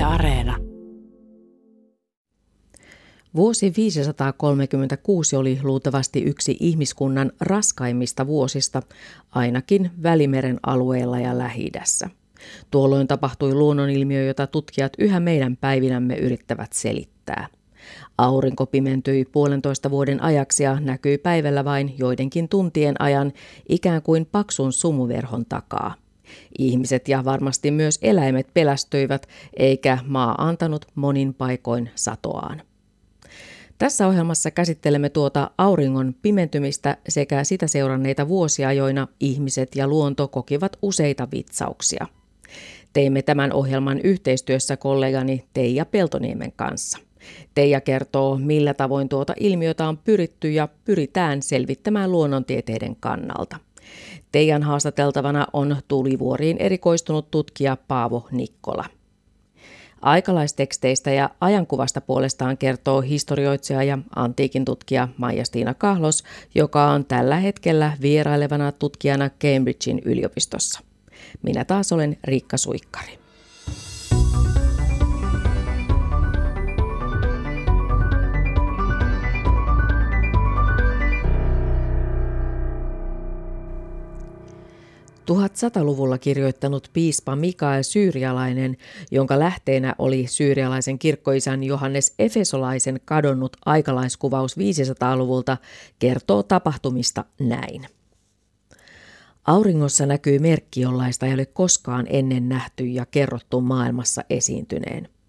Yle Areena. Vuosi 536 oli luultavasti yksi ihmiskunnan raskaimmista vuosista, ainakin Välimeren alueella ja lähi Tuolloin tapahtui luonnonilmiö, jota tutkijat yhä meidän päivinämme yrittävät selittää. Aurinko pimentyi puolentoista vuoden ajaksi ja näkyi päivällä vain joidenkin tuntien ajan ikään kuin paksun sumuverhon takaa. Ihmiset ja varmasti myös eläimet pelästöivät, eikä maa antanut monin paikoin satoaan. Tässä ohjelmassa käsittelemme tuota auringon pimentymistä sekä sitä seuranneita vuosia, joina ihmiset ja luonto kokivat useita vitsauksia. Teimme tämän ohjelman yhteistyössä kollegani Teija Peltoniemen kanssa. Teija kertoo, millä tavoin tuota ilmiötä on pyritty ja pyritään selvittämään luonnontieteiden kannalta. Teijan haastateltavana on tulivuoriin erikoistunut tutkija Paavo Nikkola. Aikalaisteksteistä ja ajankuvasta puolestaan kertoo historioitsija ja antiikin tutkija Maija-Stiina Kahlos, joka on tällä hetkellä vierailevana tutkijana Cambridgein yliopistossa. Minä taas olen Riikka Suikkari. 1100-luvulla kirjoittanut piispa Mikael Syyrialainen, jonka lähteenä oli syyrialaisen kirkkoisän Johannes Efesolaisen kadonnut aikalaiskuvaus 500-luvulta, kertoo tapahtumista näin. Auringossa näkyy merkki, jollaista ei ole koskaan ennen nähty ja kerrottu maailmassa esiintyneen –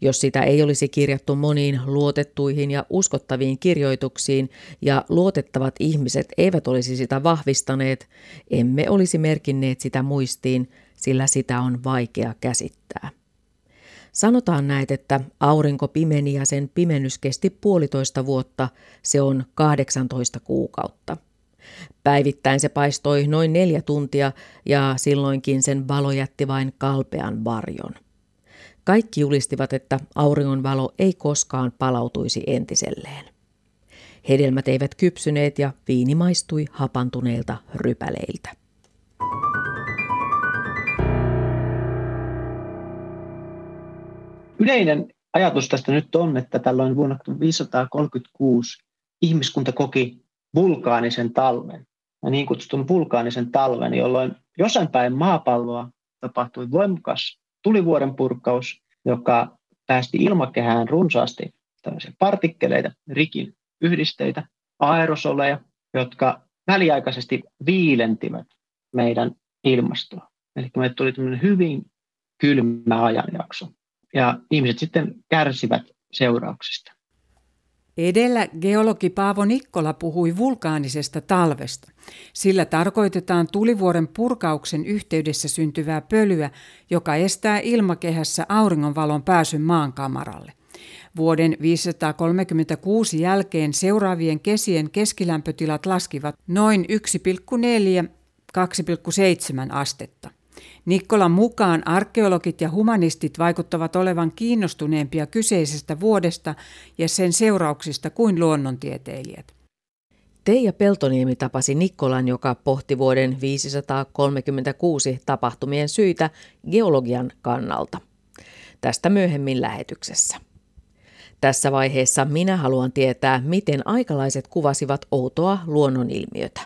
jos sitä ei olisi kirjattu moniin luotettuihin ja uskottaviin kirjoituksiin ja luotettavat ihmiset eivät olisi sitä vahvistaneet, emme olisi merkinneet sitä muistiin, sillä sitä on vaikea käsittää. Sanotaan näet, että aurinko pimeni ja sen pimennys kesti puolitoista vuotta, se on 18 kuukautta. Päivittäin se paistoi noin neljä tuntia ja silloinkin sen valo jätti vain kalpean varjon. Kaikki julistivat, että auringonvalo ei koskaan palautuisi entiselleen. Hedelmät eivät kypsyneet ja viini maistui hapantuneilta rypäleiltä. Yleinen ajatus tästä nyt on, että tällöin vuonna 536 ihmiskunta koki vulkaanisen talven, ja niin kutsutun vulkaanisen talven, jolloin jossain päin maapalloa tapahtui voimakas tulivuoren purkaus, joka päästi ilmakehään runsaasti partikkeleita, rikin yhdisteitä, aerosoleja, jotka väliaikaisesti viilentivät meidän ilmastoa. Eli meille tuli tämmöinen hyvin kylmä ajanjakso. Ja ihmiset sitten kärsivät seurauksista. Edellä geologi Paavo Nikkola puhui vulkaanisesta talvesta. Sillä tarkoitetaan tulivuoren purkauksen yhteydessä syntyvää pölyä, joka estää ilmakehässä auringonvalon pääsyn maankamaralle. Vuoden 536 jälkeen seuraavien kesien keskilämpötilat laskivat noin 1,4-2,7 astetta. Nikkolan mukaan arkeologit ja humanistit vaikuttavat olevan kiinnostuneempia kyseisestä vuodesta ja sen seurauksista kuin luonnontieteilijät. Teija Peltoniemi tapasi Nikkolan, joka pohti vuoden 536 tapahtumien syitä geologian kannalta. Tästä myöhemmin lähetyksessä. Tässä vaiheessa minä haluan tietää, miten aikalaiset kuvasivat outoa luonnonilmiötä.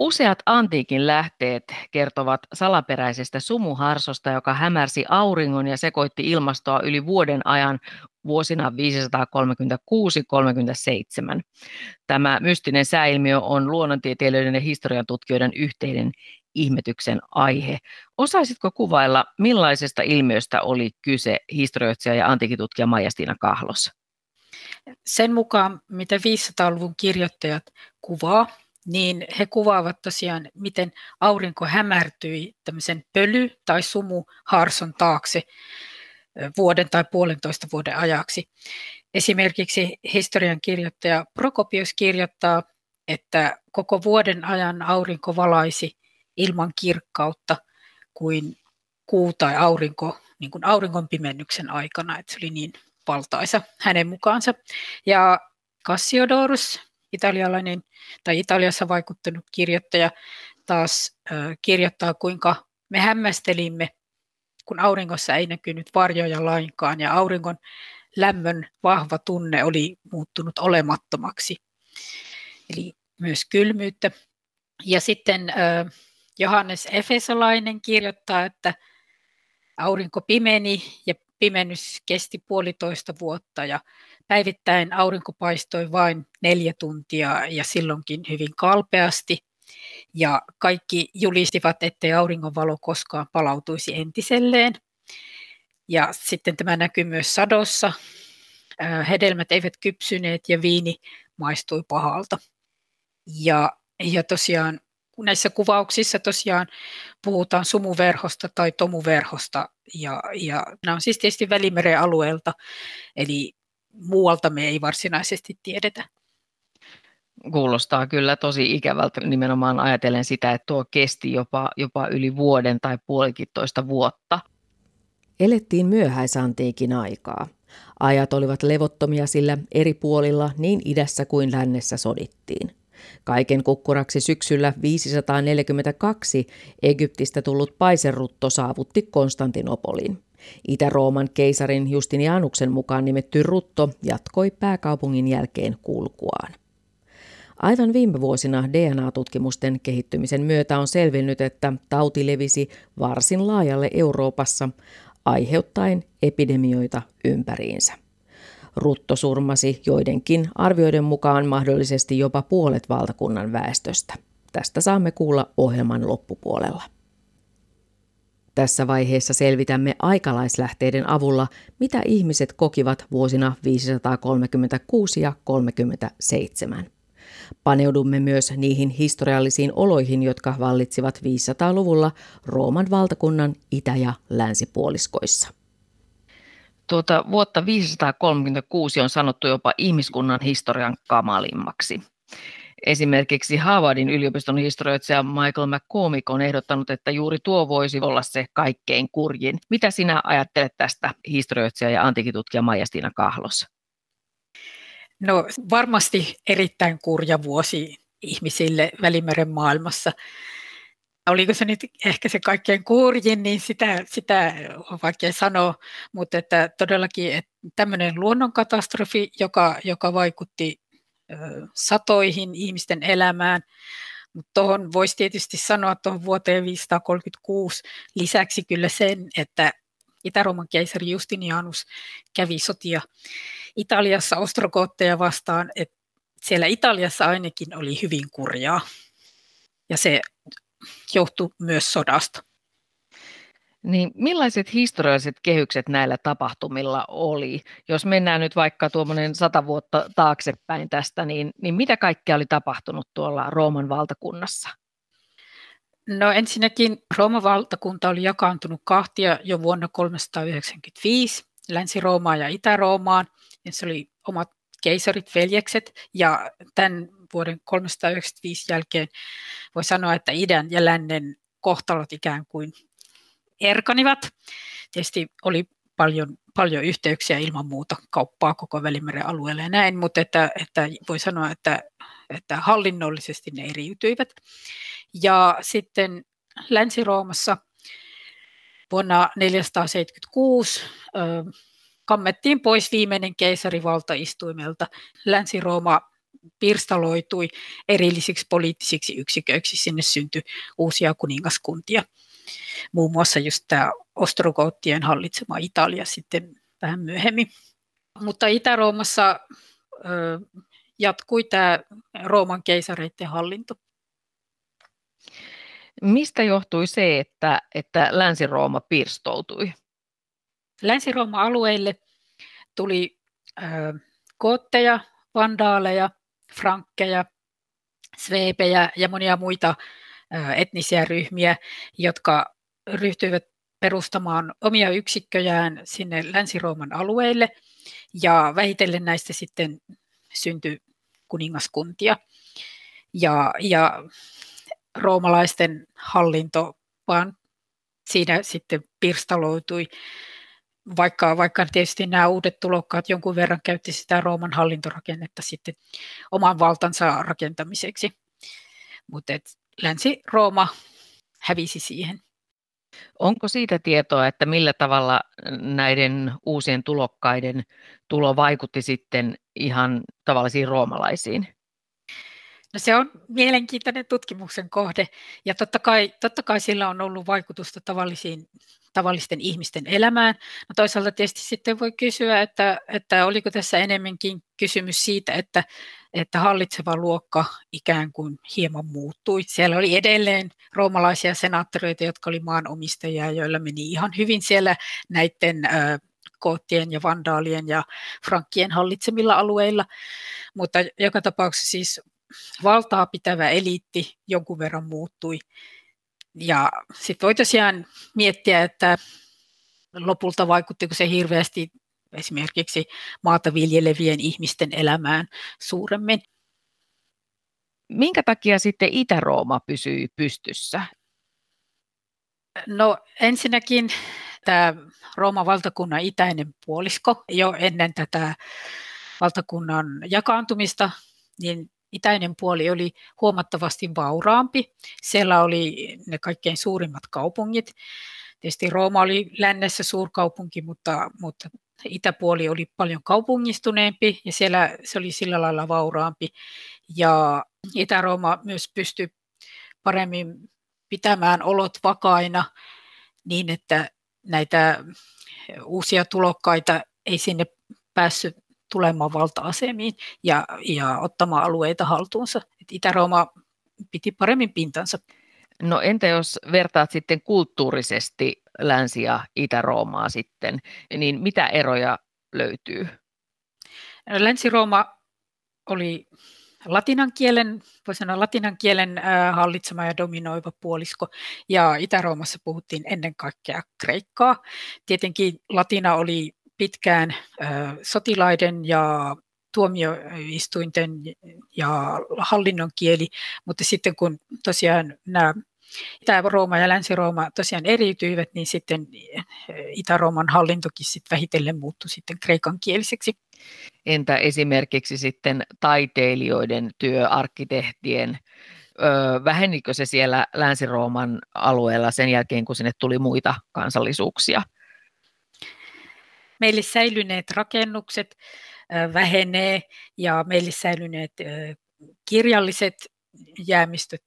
Useat antiikin lähteet kertovat salaperäisestä sumuharsosta, joka hämärsi auringon ja sekoitti ilmastoa yli vuoden ajan vuosina 536-37. Tämä mystinen sääilmiö on luonnontieteilijöiden ja historian tutkijoiden yhteinen ihmetyksen aihe. Osaisitko kuvailla, millaisesta ilmiöstä oli kyse historioitsija ja antiikitutkija Maija-Stiina Kahlos? Sen mukaan, mitä 500-luvun kirjoittajat kuvaa, niin he kuvaavat tosiaan, miten aurinko hämärtyi tämmöisen pöly- tai sumuharson taakse vuoden tai puolentoista vuoden ajaksi. Esimerkiksi historian kirjoittaja Prokopius kirjoittaa, että koko vuoden ajan aurinko valaisi ilman kirkkautta kuin kuu tai aurinko niin kuin auringon pimennyksen aikana, että se oli niin valtaisa hänen mukaansa. Ja Cassiodorus, italialainen tai Italiassa vaikuttanut kirjoittaja taas kirjoittaa, kuinka me hämmästelimme, kun auringossa ei näkynyt varjoja lainkaan ja auringon lämmön vahva tunne oli muuttunut olemattomaksi. Eli myös kylmyyttä. Ja sitten Johannes Efesolainen kirjoittaa, että aurinko pimeni ja pimennys kesti puolitoista vuotta ja päivittäin aurinko paistoi vain neljä tuntia ja silloinkin hyvin kalpeasti. Ja kaikki julistivat, ettei auringonvalo koskaan palautuisi entiselleen. Ja sitten tämä näkyy myös sadossa. Hedelmät eivät kypsyneet ja viini maistui pahalta. Ja, ja tosiaan näissä kuvauksissa tosiaan puhutaan sumuverhosta tai tomuverhosta, ja, ja nämä on siis tietysti Välimeren alueelta, eli muualta me ei varsinaisesti tiedetä. Kuulostaa kyllä tosi ikävältä nimenomaan ajatellen sitä, että tuo kesti jopa, jopa yli vuoden tai puolikitoista vuotta. Elettiin myöhäisantiikin aikaa. Ajat olivat levottomia, sillä eri puolilla niin idässä kuin lännessä sodittiin. Kaiken kukkuraksi syksyllä 542 Egyptistä tullut paiserutto saavutti Konstantinopolin. Itä-Rooman keisarin Justinianuksen mukaan nimetty Rutto jatkoi pääkaupungin jälkeen kulkuaan. Aivan viime vuosina DNA-tutkimusten kehittymisen myötä on selvinnyt, että tauti levisi varsin laajalle Euroopassa, aiheuttaen epidemioita ympäriinsä. Rutto surmasi joidenkin arvioiden mukaan mahdollisesti jopa puolet valtakunnan väestöstä. Tästä saamme kuulla ohjelman loppupuolella. Tässä vaiheessa selvitämme aikalaislähteiden avulla, mitä ihmiset kokivat vuosina 536 ja 37. Paneudumme myös niihin historiallisiin oloihin, jotka vallitsivat 500-luvulla Rooman valtakunnan itä- ja länsipuoliskoissa. Tuota, vuotta 536 on sanottu jopa ihmiskunnan historian kamalimmaksi. Esimerkiksi Harvardin yliopiston historioitsija Michael McCormick on ehdottanut, että juuri tuo voisi olla se kaikkein kurjin. Mitä sinä ajattelet tästä historioitsija ja antiikitutkija Maija-Stiina Kahlos? No varmasti erittäin kurja vuosi ihmisille Välimeren maailmassa oliko se nyt ehkä se kaikkein kurjin, niin sitä, sitä on vaikea sanoa, mutta että todellakin että tämmöinen luonnonkatastrofi, joka, joka vaikutti satoihin ihmisten elämään, mutta tuohon voisi tietysti sanoa tuohon vuoteen 536 lisäksi kyllä sen, että Itä-Rooman keisari Justinianus kävi sotia Italiassa ostrogootteja vastaan, että siellä Italiassa ainakin oli hyvin kurjaa. Ja se johtui myös sodasta. Niin millaiset historialliset kehykset näillä tapahtumilla oli? Jos mennään nyt vaikka tuommoinen sata vuotta taaksepäin tästä, niin, niin mitä kaikkea oli tapahtunut tuolla Rooman valtakunnassa? No ensinnäkin Rooman valtakunta oli jakaantunut kahtia jo vuonna 395, Länsi-Roomaan ja Itä-Roomaan. Ja se oli omat keisarit, veljekset, ja tämän vuoden 395 jälkeen voi sanoa, että idän ja lännen kohtalot ikään kuin erkanivat. Tietysti oli paljon, paljon yhteyksiä ilman muuta kauppaa koko Välimeren alueelle ja näin, mutta että, että voi sanoa, että, että hallinnollisesti ne eriytyivät. Ja sitten Länsi-Roomassa vuonna 476 kammettiin pois viimeinen keisari valtaistuimelta. Länsi-Rooma pirstaloitui erillisiksi poliittisiksi yksiköiksi, sinne syntyi uusia kuningaskuntia. Muun muassa just tämä Ostrogoottien hallitsema Italia sitten vähän myöhemmin. Mutta Itä-Roomassa ö, jatkui tämä Rooman keisareiden hallinto. Mistä johtui se, että, että Länsi-Rooma pirstoutui? Länsi-Rooma-alueille tuli ö, kootteja, vandaaleja, frankkeja, sveepejä ja monia muita etnisiä ryhmiä, jotka ryhtyivät perustamaan omia yksikköjään sinne Länsi-Rooman alueille ja vähitellen näistä sitten syntyi kuningaskuntia. Ja, ja roomalaisten hallinto vaan siinä sitten pirstaloitui vaikka, vaikka tietysti nämä uudet tulokkaat jonkun verran käytti sitä Rooman hallintorakennetta sitten oman valtansa rakentamiseksi. Mutta Länsi-Rooma hävisi siihen. Onko siitä tietoa, että millä tavalla näiden uusien tulokkaiden tulo vaikutti sitten ihan tavallisiin roomalaisiin? No se on mielenkiintoinen tutkimuksen kohde ja totta kai, totta kai sillä on ollut vaikutusta tavallisiin, tavallisten ihmisten elämään. No toisaalta tietysti sitten voi kysyä, että, että oliko tässä enemmänkin kysymys siitä, että, että hallitseva luokka ikään kuin hieman muuttui. Siellä oli edelleen roomalaisia senaattoreita, jotka oli maanomistajia, joilla meni ihan hyvin siellä näiden koottien ja vandaalien ja frankkien hallitsemilla alueilla, mutta joka tapauksessa siis valtaa pitävä eliitti jonkun verran muuttui. Ja sitten voi tosiaan miettiä, että lopulta vaikuttiko se hirveästi esimerkiksi maata viljelevien ihmisten elämään suuremmin. Minkä takia sitten Itä-Rooma pysyi pystyssä? No ensinnäkin tämä Rooman valtakunnan itäinen puolisko jo ennen tätä valtakunnan jakaantumista, niin itäinen puoli oli huomattavasti vauraampi. Siellä oli ne kaikkein suurimmat kaupungit. Tietysti Rooma oli lännessä suurkaupunki, mutta, mutta itäpuoli oli paljon kaupungistuneempi ja siellä se oli sillä lailla vauraampi. Ja Itä-Rooma myös pystyi paremmin pitämään olot vakaina niin, että näitä uusia tulokkaita ei sinne päässyt tulemaan valta-asemiin ja, ja ottamaan alueita haltuunsa. Itä-Rooma piti paremmin pintansa. No entä jos vertaat sitten kulttuurisesti Länsi- ja Itä-Roomaa sitten, niin mitä eroja löytyy? Länsi-Rooma oli latinan kielen, voi sanoa latinan kielen hallitsema ja dominoiva puolisko, ja Itä-Roomassa puhuttiin ennen kaikkea kreikkaa. Tietenkin latina oli pitkään sotilaiden ja tuomioistuinten ja hallinnon kieli, mutta sitten kun tosiaan nämä Itä-Rooma ja Länsi-Rooma tosiaan eriytyivät, niin sitten Itä-Rooman hallintokin sitten vähitellen muuttui sitten kreikan kieliseksi. Entä esimerkiksi sitten taiteilijoiden työ, arkkitehtien, öö, vähenikö se siellä Länsi-Rooman alueella sen jälkeen, kun sinne tuli muita kansallisuuksia? Meille säilyneet rakennukset vähenee ja meille säilyneet kirjalliset jäämistöt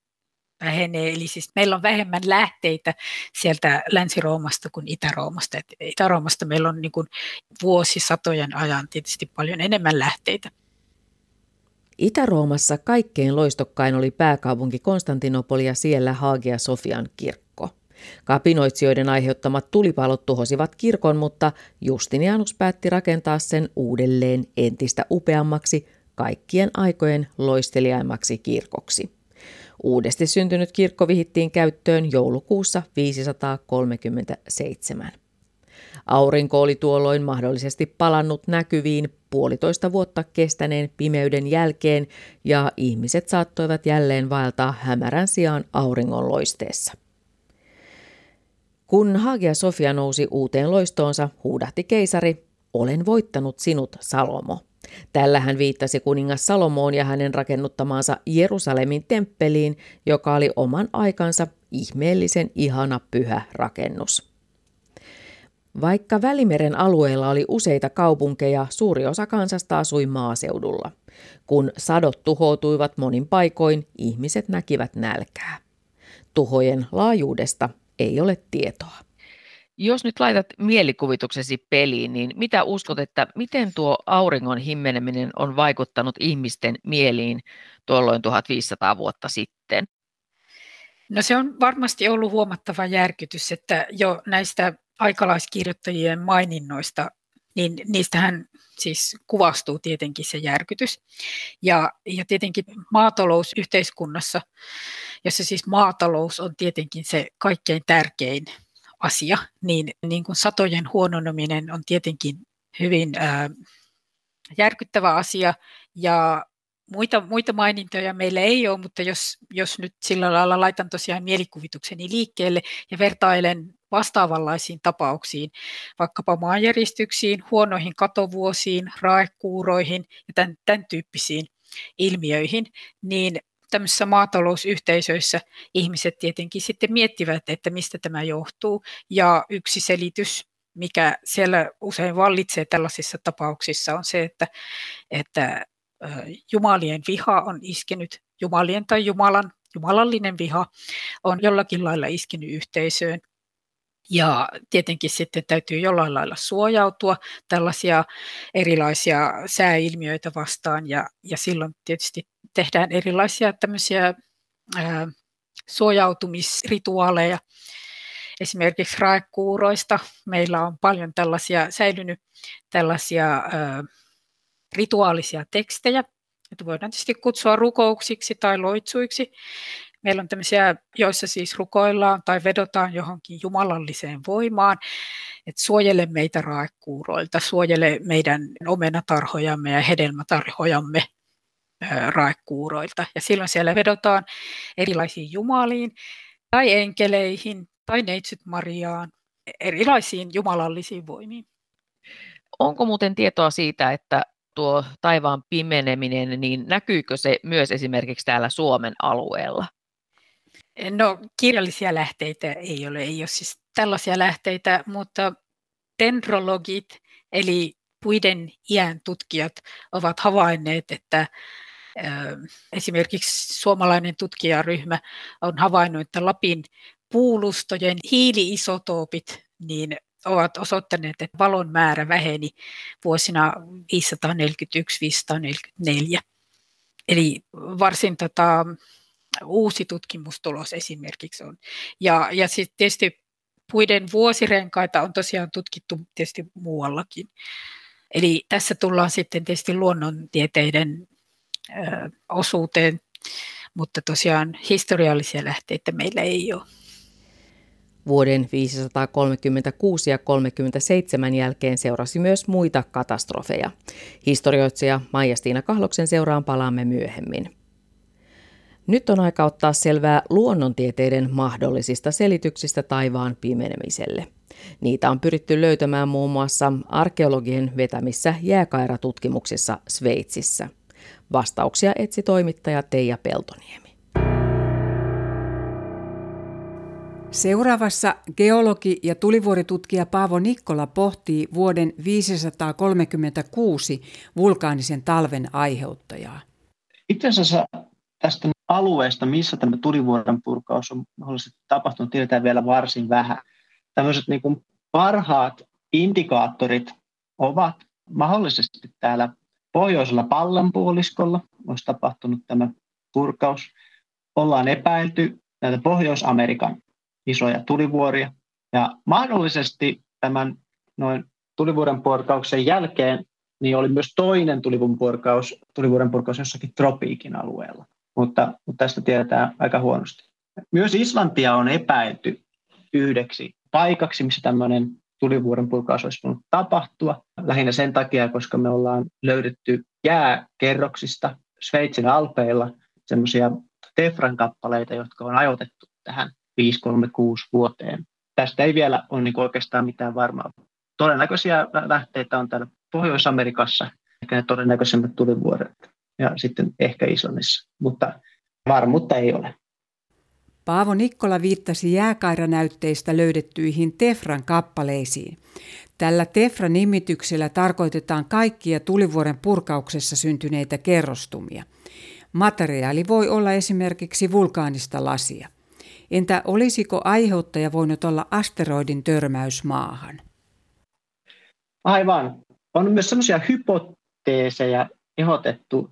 vähenee. Eli siis meillä on vähemmän lähteitä sieltä Länsi-Roomasta kuin Itä-Roomasta. Et Itä-Roomasta meillä on niin kuin vuosisatojen ajan tietysti paljon enemmän lähteitä. Itä-Roomassa kaikkein loistokkain oli pääkaupunki Konstantinopoli ja siellä Hagia Sofian kirkko. Kapinoitsijoiden aiheuttamat tulipalot tuhosivat kirkon, mutta Justinianus päätti rakentaa sen uudelleen entistä upeammaksi, kaikkien aikojen loisteliaimmaksi kirkoksi. Uudesti syntynyt kirkko vihittiin käyttöön joulukuussa 537. Aurinko oli tuolloin mahdollisesti palannut näkyviin puolitoista vuotta kestäneen pimeyden jälkeen ja ihmiset saattoivat jälleen vaeltaa hämärän sijaan auringon loisteessa. Kun Hagia Sofia nousi uuteen loistoonsa, huudahti keisari, olen voittanut sinut, Salomo. Tällä hän viittasi kuningas Salomoon ja hänen rakennuttamaansa Jerusalemin temppeliin, joka oli oman aikansa ihmeellisen ihana pyhä rakennus. Vaikka Välimeren alueella oli useita kaupunkeja, suuri osa kansasta asui maaseudulla. Kun sadot tuhoutuivat monin paikoin, ihmiset näkivät nälkää. Tuhojen laajuudesta ei ole tietoa. Jos nyt laitat mielikuvituksesi peliin, niin mitä uskot, että miten tuo auringon himmeneminen on vaikuttanut ihmisten mieliin tuolloin 1500 vuotta sitten? No se on varmasti ollut huomattava järkytys, että jo näistä aikalaiskirjoittajien maininnoista, niin niistähän siis kuvastuu tietenkin se järkytys. Ja, ja tietenkin maatalousyhteiskunnassa, jossa siis maatalous on tietenkin se kaikkein tärkein asia, niin, niin kuin satojen huononominen on tietenkin hyvin ää, järkyttävä asia. Ja muita, muita mainintoja meillä ei ole, mutta jos, jos nyt sillä lailla laitan tosiaan mielikuvitukseni liikkeelle ja vertailen vastaavanlaisiin tapauksiin, vaikkapa maanjäristyksiin, huonoihin katovuosiin, raekuuroihin ja tämän, tämän tyyppisiin ilmiöihin, niin tämmöisissä maatalousyhteisöissä ihmiset tietenkin sitten miettivät, että mistä tämä johtuu. Ja yksi selitys, mikä siellä usein vallitsee tällaisissa tapauksissa, on se, että, että jumalien viha on iskenyt, jumalien tai Jumalan, jumalallinen viha on jollakin lailla iskenyt yhteisöön. Ja tietenkin sitten täytyy jollain lailla suojautua tällaisia erilaisia sääilmiöitä vastaan ja, ja silloin tietysti tehdään erilaisia tämmöisiä ää, suojautumisrituaaleja. Esimerkiksi raekuuroista meillä on paljon tällaisia säilynyt tällaisia ää, rituaalisia tekstejä, että voidaan tietysti kutsua rukouksiksi tai loitsuiksi. Meillä on tämmöisiä, joissa siis rukoillaan tai vedotaan johonkin jumalalliseen voimaan, että suojele meitä raekuuroilta, suojele meidän omenatarhojamme ja hedelmätarhojamme raekuuroilta. Ja silloin siellä vedotaan erilaisiin jumaliin tai enkeleihin tai neitsyt Mariaan, erilaisiin jumalallisiin voimiin. Onko muuten tietoa siitä, että tuo taivaan pimeneminen, niin näkyykö se myös esimerkiksi täällä Suomen alueella? No kirjallisia lähteitä ei ole, ei ole siis tällaisia lähteitä, mutta dendrologit eli puiden iän tutkijat ovat havainneet, että esimerkiksi suomalainen tutkijaryhmä on havainnut, että Lapin puulustojen hiiliisotoopit niin ovat osoittaneet, että valon määrä väheni vuosina 541-544. Eli varsin tota, uusi tutkimustulos esimerkiksi on. Ja, ja sitten tietysti puiden vuosirenkaita on tosiaan tutkittu tietysti muuallakin. Eli tässä tullaan sitten tietysti luonnontieteiden osuuteen, mutta tosiaan historiallisia lähteitä meillä ei ole. Vuoden 536 ja 37 jälkeen seurasi myös muita katastrofeja. Historioitsija Maija-Stiina Kahloksen seuraan palaamme myöhemmin. Nyt on aika ottaa selvää luonnontieteiden mahdollisista selityksistä taivaan pimenemiselle. Niitä on pyritty löytämään muun muassa arkeologien vetämissä jääkairatutkimuksissa Sveitsissä. Vastauksia etsi toimittaja Teija Peltoniemi. Seuraavassa geologi ja tulivuoritutkija Paavo Nikkola pohtii vuoden 536 vulkaanisen talven aiheuttajaa. Itse asiassa tästä alueesta, missä tämä tulivuoren purkaus on mahdollisesti tapahtunut, tiedetään vielä varsin vähän. Tämmöiset niin kuin parhaat indikaattorit ovat mahdollisesti täällä pohjoisella pallonpuoliskolla, olisi tapahtunut tämä purkaus. Ollaan epäilty näitä Pohjois-Amerikan isoja tulivuoria. Ja mahdollisesti tämän noin tulivuoren purkauksen jälkeen niin oli myös toinen tulivuoren purkaus, tulivuoren purkaus jossakin tropiikin alueella mutta, mutta tästä tiedetään aika huonosti. Myös Islantia on epäilty yhdeksi paikaksi, missä tämmöinen tulivuoren purkaus olisi voinut tapahtua. Lähinnä sen takia, koska me ollaan löydetty jääkerroksista Sveitsin alpeilla semmoisia Tefran kappaleita, jotka on ajoitettu tähän 536 vuoteen. Tästä ei vielä ole niin oikeastaan mitään varmaa. Todennäköisiä lähteitä on täällä Pohjois-Amerikassa, ehkä ne todennäköisemmät tulivuoret ja sitten ehkä Islannissa, mutta varmuutta ei ole. Paavo Nikkola viittasi jääkairanäytteistä löydettyihin Tefran kappaleisiin. Tällä Tefra-nimityksellä tarkoitetaan kaikkia tulivuoren purkauksessa syntyneitä kerrostumia. Materiaali voi olla esimerkiksi vulkaanista lasia. Entä olisiko aiheuttaja voinut olla asteroidin törmäys maahan? Aivan. On myös sellaisia hypoteeseja ehdotettu,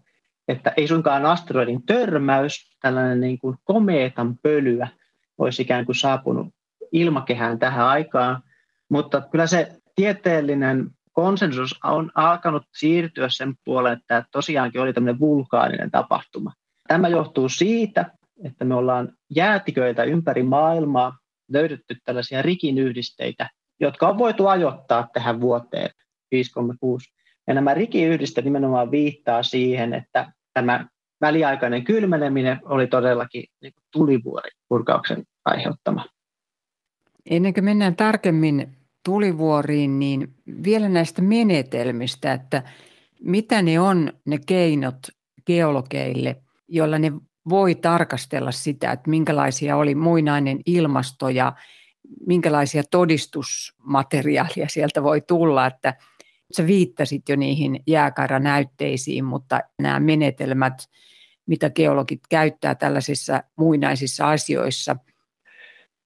että ei suinkaan asteroidin törmäys, tällainen niin kuin komeetan pölyä olisi ikään kuin saapunut ilmakehään tähän aikaan, mutta kyllä se tieteellinen konsensus on alkanut siirtyä sen puoleen, että tosiaankin oli tämmöinen vulkaaninen tapahtuma. Tämä johtuu siitä, että me ollaan jäätiköitä ympäri maailmaa löydetty tällaisia rikinyhdisteitä, jotka on voitu ajoittaa tähän vuoteen 536. Ja nämä rikiyhdistet nimenomaan viittaa siihen, että tämä väliaikainen kylmeneminen oli todellakin niin tulivuoripurkauksen aiheuttama. Ennen kuin mennään tarkemmin tulivuoriin, niin vielä näistä menetelmistä, että mitä ne on ne keinot geologeille, joilla ne voi tarkastella sitä, että minkälaisia oli muinainen ilmasto ja minkälaisia todistusmateriaalia sieltä voi tulla, että sä viittasit jo niihin jääkairanäytteisiin, mutta nämä menetelmät, mitä geologit käyttää tällaisissa muinaisissa asioissa.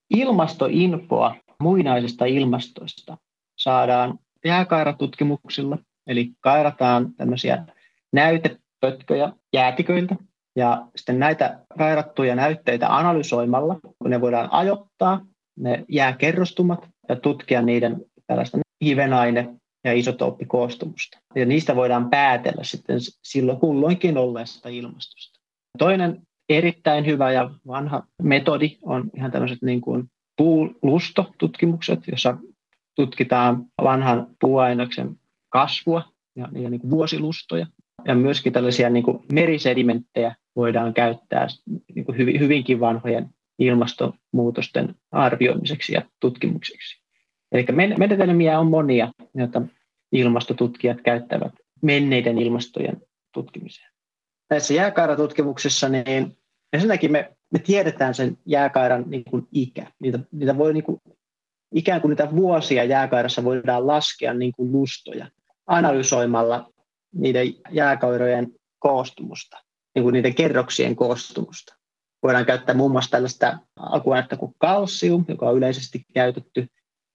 Ilmastoinfoa muinaisista ilmastoista saadaan jääkairatutkimuksilla, eli kairataan tämmöisiä näytepötköjä jäätiköiltä, ja sitten näitä kairattuja näytteitä analysoimalla, kun ne voidaan ajoittaa, ne jääkerrostumat ja tutkia niiden tällaista hivenaine- ja isotooppikoostumusta. Ja niistä voidaan päätellä sitten silloin kulloinkin olleesta ilmastosta. Toinen erittäin hyvä ja vanha metodi on ihan tämmöiset niin kuin puulustotutkimukset, jossa tutkitaan vanhan puuainoksen kasvua ja, ja niin kuin vuosilustoja. Ja myöskin tällaisia niin kuin merisedimenttejä voidaan käyttää niin kuin hyvinkin vanhojen ilmastonmuutosten arvioimiseksi ja tutkimukseksi. Eli menetelmiä on monia, joita ilmastotutkijat käyttävät menneiden ilmastojen tutkimiseen. Näissä jääkairatutkimuksissa niin ensinnäkin me, me tiedetään sen jääkairan niin kuin ikä. Niitä, niitä voi niin kuin, ikään kuin niitä vuosia jääkairassa voidaan laskea niin kuin lustoja analysoimalla niiden jääkairojen koostumusta, niin kuin niiden kerroksien koostumusta. Voidaan käyttää muun muassa tällaista alkuainetta kuin kalsium, joka on yleisesti käytetty.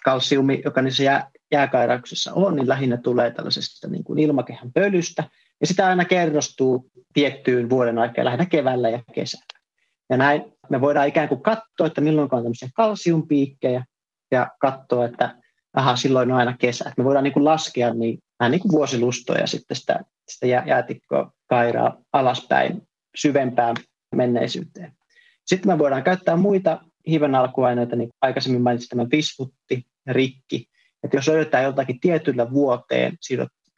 Kalsiumi, joka niissä jää, jääkairauksissa on, niin lähinnä tulee tällaisesta niin kuin ilmakehän pölystä, ja sitä aina kerrostuu tiettyyn vuoden aikaan, lähinnä keväällä ja kesällä. Ja näin me voidaan ikään kuin katsoa, että milloin on tämmöisiä kalsiumpiikkejä, ja katsoa, että aha, silloin on aina kesä. Että me voidaan niin kuin laskea niin, vähän niin kuin vuosilustoja sitten sitä, sitä jäätikkoa kairaa alaspäin syvempään menneisyyteen. Sitten me voidaan käyttää muita hiven alkuaineita, niin aikaisemmin mainitsin tämän visvutti ja rikki. Että jos löydetään jotakin tietyllä vuoteen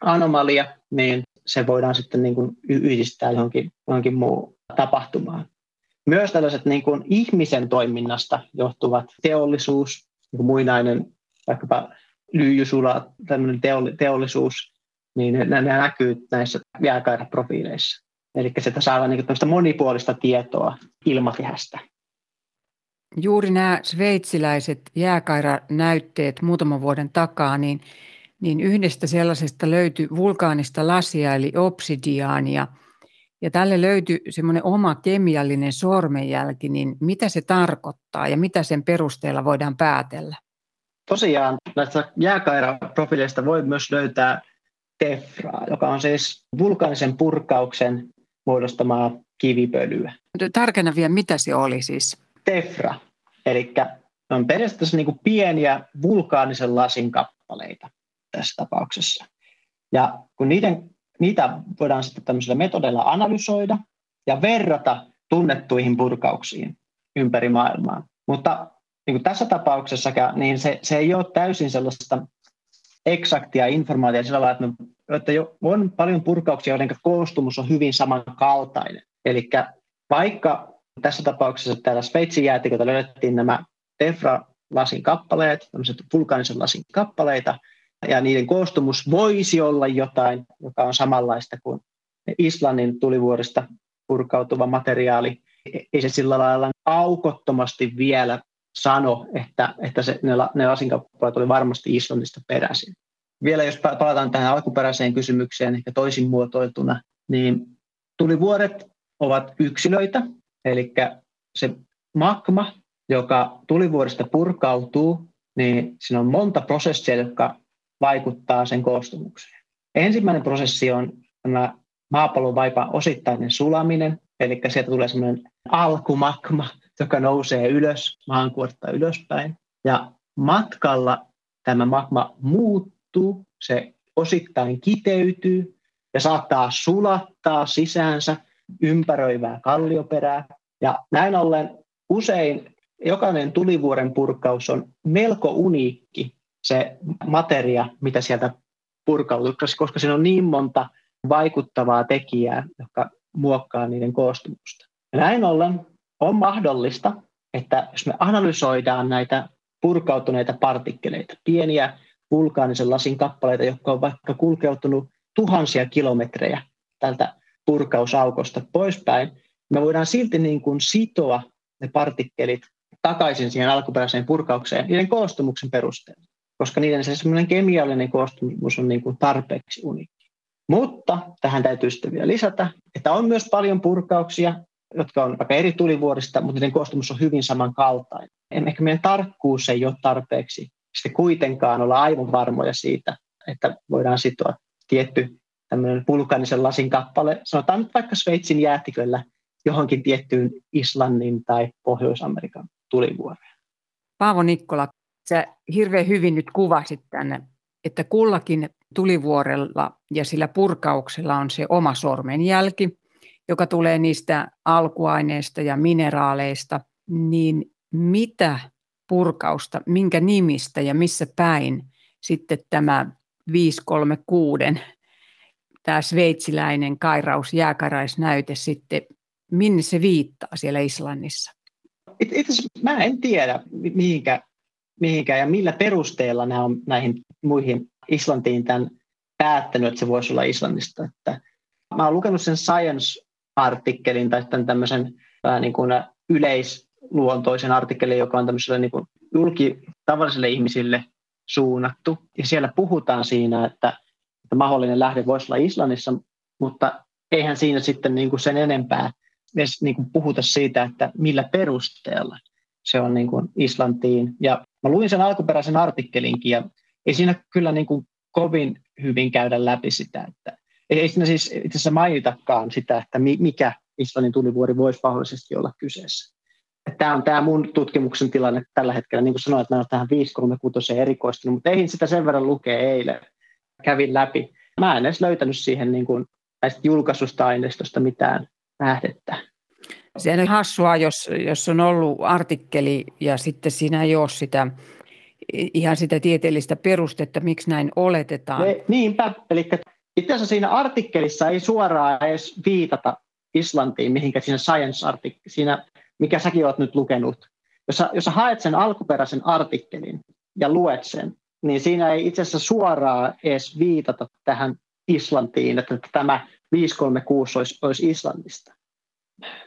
anomalia, niin se voidaan sitten niin kuin yhdistää johonkin, johonkin muuhun tapahtumaan. Myös tällaiset niin kuin ihmisen toiminnasta johtuvat teollisuus, niin kuin muinainen vaikkapa lyijysula, tämmöinen teollisuus, niin ne, ne näkyy näissä jääkairaprofiileissa. Eli se saadaan niin monipuolista tietoa ilmakehästä. Juuri nämä sveitsiläiset jääkairanäytteet muutaman vuoden takaa, niin, niin yhdestä sellaisesta löytyi vulkaanista lasia eli obsidiaania. Ja tälle löytyi semmoinen oma kemiallinen sormenjälki, niin mitä se tarkoittaa ja mitä sen perusteella voidaan päätellä? Tosiaan näistä jääkairaprofiileista voi myös löytää tefraa, joka on siis vulkaanisen purkauksen muodostamaa kivipölyä. Tarkenna vielä, mitä se oli siis? Tefra, eli on periaatteessa niin kuin pieniä vulkaanisen lasin kappaleita tässä tapauksessa. Ja kun niiden, niitä voidaan sitten tämmöisillä metodeilla analysoida ja verrata tunnettuihin purkauksiin ympäri maailmaa. Mutta niin kuin tässä tapauksessa niin se, se ei ole täysin sellaista eksaktia informaatiota sillä lailla, että, me, että jo on paljon purkauksia, joiden koostumus on hyvin samankaltainen. Eli vaikka tässä tapauksessa täällä Sveitsin jäätikötä löydettiin nämä Tefra-lasin kappaleet, tämmöiset vulkaanisen lasin kappaleita, ja niiden koostumus voisi olla jotain, joka on samanlaista kuin Islannin tulivuorista purkautuva materiaali. Ei se sillä lailla aukottomasti vielä sano, että, että se, ne, ne lasinkappaleet oli varmasti Islannista peräisin. Vielä jos palataan tähän alkuperäiseen kysymykseen ehkä toisin muotoiltuna, niin tulivuoret ovat yksilöitä, eli se magma, joka tulivuorista purkautuu, niin siinä on monta prosessia, jotka vaikuttaa sen koostumukseen. Ensimmäinen prosessi on tämä maapallon vaipan osittainen sulaminen, eli sieltä tulee semmoinen alkumagma, joka nousee ylös, maankuorta ylöspäin. Ja matkalla tämä magma muuttuu, se osittain kiteytyy ja saattaa sulattaa sisäänsä ympäröivää kallioperää. Ja näin ollen usein jokainen tulivuoren purkaus on melko uniikki se materia, mitä sieltä purkautuu, koska siinä on niin monta vaikuttavaa tekijää, jotka muokkaa niiden koostumusta. Ja näin ollen on mahdollista, että jos me analysoidaan näitä purkautuneita partikkeleita, pieniä vulkaanisen lasin kappaleita, jotka on vaikka kulkeutunut tuhansia kilometrejä tältä purkausaukosta poispäin, me voidaan silti niin kuin sitoa ne partikkelit takaisin siihen alkuperäiseen purkaukseen niiden koostumuksen perusteella, koska niiden se semmoinen kemiallinen koostumus on niin kuin tarpeeksi uniikki. Mutta tähän täytyy sitten vielä lisätä, että on myös paljon purkauksia, jotka on vaikka eri tulivuorista, mutta niiden koostumus on hyvin samankaltainen. Ehkä meidän tarkkuus ei ole tarpeeksi sitten kuitenkaan olla aivan varmoja siitä, että voidaan sitoa tietty tämmöinen vulkaanisen lasin kappale, sanotaan nyt vaikka Sveitsin jäätiköllä johonkin tiettyyn Islannin tai Pohjois-Amerikan tulivuoreen. Paavo Nikkola, sä hirveän hyvin nyt kuvasit tänne, että kullakin tulivuorella ja sillä purkauksella on se oma sormenjälki, joka tulee niistä alkuaineista ja mineraaleista, niin mitä purkausta, minkä nimistä ja missä päin sitten tämä 536, tämä sveitsiläinen kairaus, jääkaraisnäyte sitten, minne se viittaa siellä Islannissa? Itse mä en tiedä, mihinkä, mihinkä ja millä perusteella nämä on näihin muihin Islantiin tämän päättänyt, että se voisi olla Islannista. Että mä olen lukenut sen Science-artikkelin tai tämän tämmöisen niin kuin yleisluontoisen artikkelin, joka on tämmöiselle niin kuin ihmisille suunnattu. Ja siellä puhutaan siinä, että, että mahdollinen lähde voisi olla Islannissa, mutta eihän siinä sitten niin kuin sen enempää edes niin kuin puhuta siitä, että millä perusteella se on niin kuin Islantiin. Ja mä luin sen alkuperäisen artikkelinkin ja ei siinä kyllä niin kuin kovin hyvin käydä läpi sitä, että ei siinä siis itse asiassa mainitakaan sitä, että mikä Islannin tulivuori voisi mahdollisesti olla kyseessä. Tämä on tämä mun tutkimuksen tilanne tällä hetkellä. Niin kuin sanoin, että mä olen tähän 536 erikoistunut, mutta eihin sitä sen verran lukea eilen. Kävin läpi. Mä en edes löytänyt siihen niin kuin näistä julkaisusta aineistosta mitään lähdettä. Se on hassua, jos, jos on ollut artikkeli ja sitten siinä ei ole sitä ihan sitä tieteellistä perustetta, miksi näin oletetaan. Ne, niinpä, eli itse asiassa siinä artikkelissa ei suoraan edes viitata Islantiin, mihinkä siinä science artik- siinä, mikä säkin olet nyt lukenut. Jos sä, jos sä haet sen alkuperäisen artikkelin ja luet sen, niin siinä ei itse asiassa suoraan edes viitata tähän Islantiin, että tämä 536 olisi, olisi Islannista.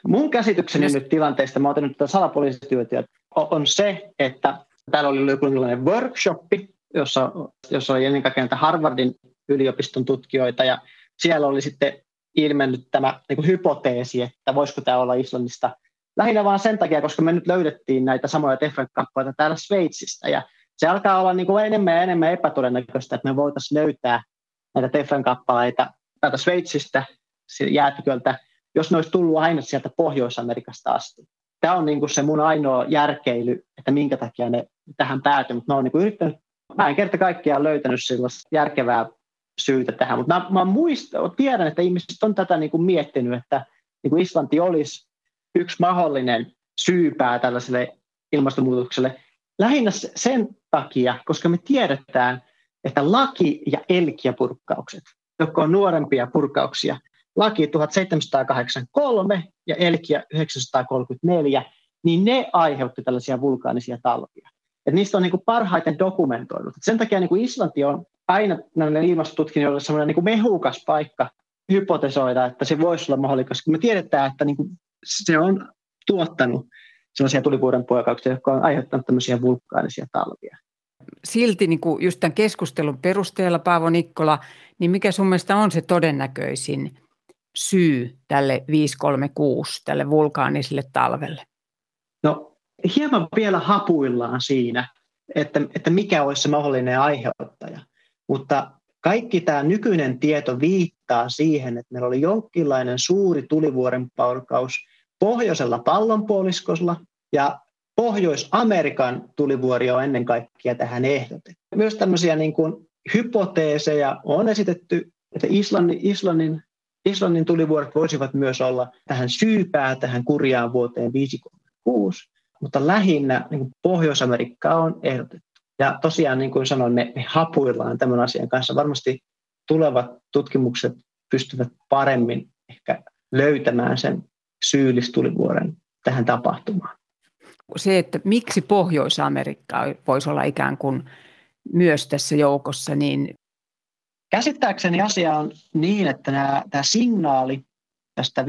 Mun käsitykseni nyt tilanteesta, mä oon tehnyt tätä salapoliisityötä, on se, että täällä oli joku workshoppi, jossa, jossa oli ennen kaikkea Harvardin yliopiston tutkijoita, ja siellä oli sitten ilmennyt tämä niin kuin hypoteesi, että voisiko tämä olla Islannista lähinnä vain sen takia, koska me nyt löydettiin näitä samoja Tefran-kappaleita täällä Sveitsistä, ja se alkaa olla niin kuin enemmän ja enemmän epätodennäköistä, että me voitaisiin löytää näitä Tefran-kappaleita täältä Sveitsistä jäätyköltä, jos ne olisi tullut aina sieltä Pohjois-Amerikasta asti. Tämä on niin kuin se mun ainoa järkeily, että minkä takia ne tähän päätyy, mutta ne on niin kuin yrittänyt, mä en kerta kaikkiaan löytänyt sellaista järkevää syytä tähän, mutta mä, mä muistan, tiedän, että ihmiset on tätä niin kuin miettinyt, että niin kuin Islanti olisi yksi mahdollinen syypää tällaiselle ilmastonmuutokselle. Lähinnä sen takia, koska me tiedetään, että laki- ja elkiäpurkkaukset, jotka on nuorempia purkauksia, laki 1783 ja elkiä 934, niin ne aiheutti tällaisia vulkaanisia talvia. Et niistä on niin kuin parhaiten dokumentoinut. Et sen takia niin kuin Islanti on aina näille ilmastotutkijoille sellainen niin kuin mehukas paikka hypotesoida, että se voisi olla mahdollista, koska me tiedetään, että niin kuin se on tuottanut sellaisia tulivuoren poikauksia, jotka on aiheuttanut tämmöisiä vulkaanisia talvia. Silti niin kuin just tämän keskustelun perusteella, Paavo Nikkola, niin mikä sun mielestä on se todennäköisin syy tälle 536, tälle vulkaaniselle talvelle? No hieman vielä hapuillaan siinä, että, että mikä olisi se mahdollinen aiheuttaja. Mutta kaikki tämä nykyinen tieto viittaa siihen, että meillä oli jonkinlainen suuri tulivuoren paukkaus pohjoisella pallonpuoliskolla ja Pohjois-Amerikan tulivuori on ennen kaikkea tähän ehdotettu. Myös tämmöisiä niin kuin hypoteeseja on esitetty, että Islannin, Islannin, Islannin tulivuoret voisivat myös olla tähän syypää tähän kurjaan vuoteen 536, mutta lähinnä niin Pohjois-Amerikka on ehdotettu. Ja tosiaan, niin kuin sanoin, me, me hapuillaan tämän asian kanssa. Varmasti tulevat tutkimukset pystyvät paremmin ehkä löytämään sen syyllistulivuoren tähän tapahtumaan. Se, että miksi Pohjois-Amerikka voisi olla ikään kuin myös tässä joukossa, niin Käsittääkseni asia on niin, että nämä, tämä signaali tästä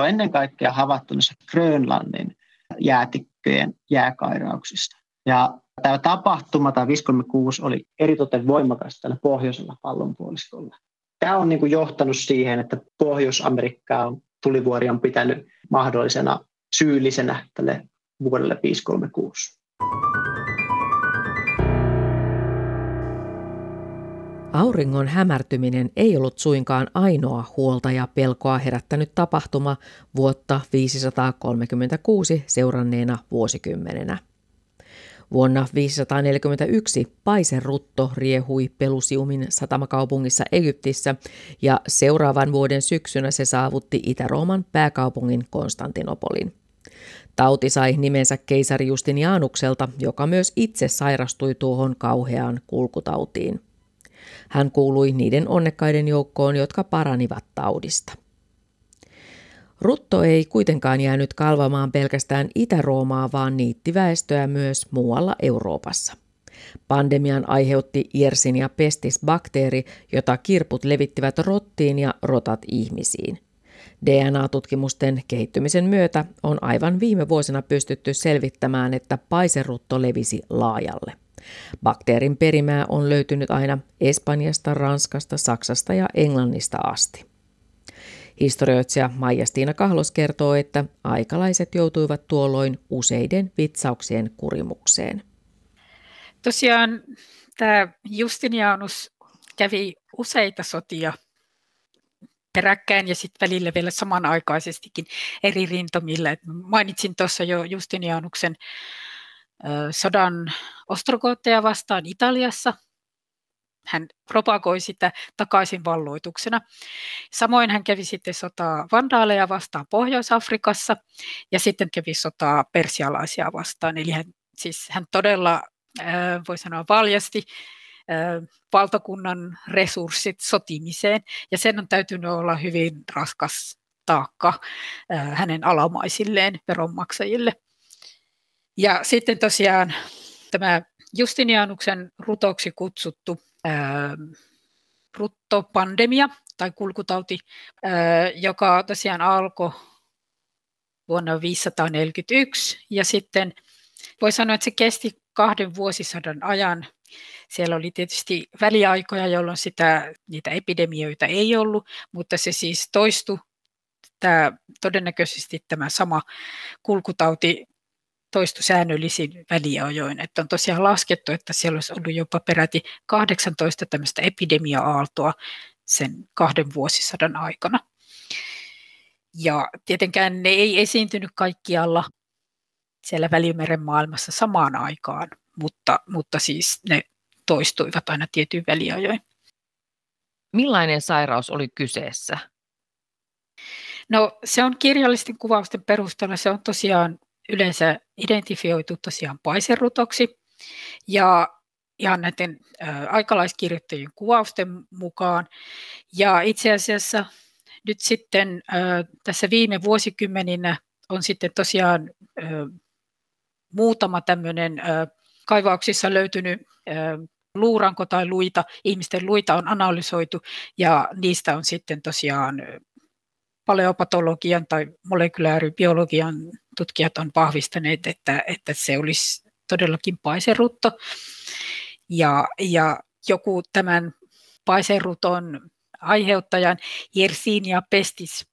on ennen kaikkea havaittu näissä Grönlannin jäätikköjen jääkairauksista. Ja tämä tapahtuma, tämä 536, oli eritoten voimakas tällä pohjoisella pallonpuoliskolla. Tämä on niin kuin johtanut siihen, että Pohjois-Amerikkaa on tulivuori on pitänyt mahdollisena syyllisenä tälle vuodelle 536. Auringon hämärtyminen ei ollut suinkaan ainoa huolta ja pelkoa herättänyt tapahtuma vuotta 536 seuranneena vuosikymmenenä. Vuonna 541 Paiserutto riehui Pelusiumin satamakaupungissa Egyptissä ja seuraavan vuoden syksynä se saavutti Itä-Rooman pääkaupungin Konstantinopolin. Tauti sai nimensä keisari Justinianukselta, joka myös itse sairastui tuohon kauheaan kulkutautiin. Hän kuului niiden onnekkaiden joukkoon, jotka paranivat taudista. Rutto ei kuitenkaan jäänyt kalvamaan pelkästään Itä-Roomaa, vaan niitti väestöä myös muualla Euroopassa. Pandemian aiheutti Yersinia pestis bakteeri, jota kirput levittivät rottiin ja rotat ihmisiin. DNA-tutkimusten kehittymisen myötä on aivan viime vuosina pystytty selvittämään, että paiserutto levisi laajalle. Bakteerin perimää on löytynyt aina Espanjasta, Ranskasta, Saksasta ja Englannista asti. Historioitsija Maija-Stiina Kahlos kertoo, että aikalaiset joutuivat tuolloin useiden vitsauksien kurimukseen. Tosiaan tämä Justinianus kävi useita sotia peräkkäin ja sitten välillä vielä samanaikaisestikin eri rintamilla. mainitsin tuossa jo Justinianuksen sodan ostrogootteja vastaan Italiassa. Hän propagoi sitä takaisin valloituksena. Samoin hän kävi sitten sotaa vandaaleja vastaan Pohjois-Afrikassa ja sitten kävi sotaa persialaisia vastaan. Eli hän, siis hän todella, voi sanoa valjasti, valtakunnan resurssit sotimiseen, ja sen on täytynyt olla hyvin raskas taakka hänen alamaisilleen veronmaksajille. Ja sitten tosiaan tämä Justinianuksen rutoksi kutsuttu ää, ruttopandemia tai kulkutauti, ää, joka tosiaan alkoi vuonna 541 ja sitten voi sanoa, että se kesti kahden vuosisadan ajan. Siellä oli tietysti väliaikoja, jolloin sitä, niitä epidemioita ei ollut, mutta se siis toistui tämä, todennäköisesti tämä sama kulkutauti toistu säännöllisin väliajoin. Että on tosiaan laskettu, että siellä olisi ollut jopa peräti 18 tämmöistä epidemia-aaltoa sen kahden vuosisadan aikana. Ja tietenkään ne ei esiintynyt kaikkialla siellä Välimeren maailmassa samaan aikaan, mutta, mutta siis ne toistuivat aina tietyin väliajoin. Millainen sairaus oli kyseessä? No se on kirjallisten kuvausten perusteella, se on tosiaan yleensä identifioitu tosiaan paiserutoksi. Ja ihan näiden aikalaiskirjoittajien kuvausten mukaan. Ja itse asiassa nyt sitten tässä viime vuosikymmeninä on sitten tosiaan muutama tämmöinen kaivauksissa löytynyt luuranko tai luita, ihmisten luita on analysoitu ja niistä on sitten tosiaan paleopatologian tai molekylääribiologian tutkijat on vahvistaneet, että, että se olisi todellakin paiserutto. Ja, ja joku tämän paiseruton aiheuttajan Yersinia pestis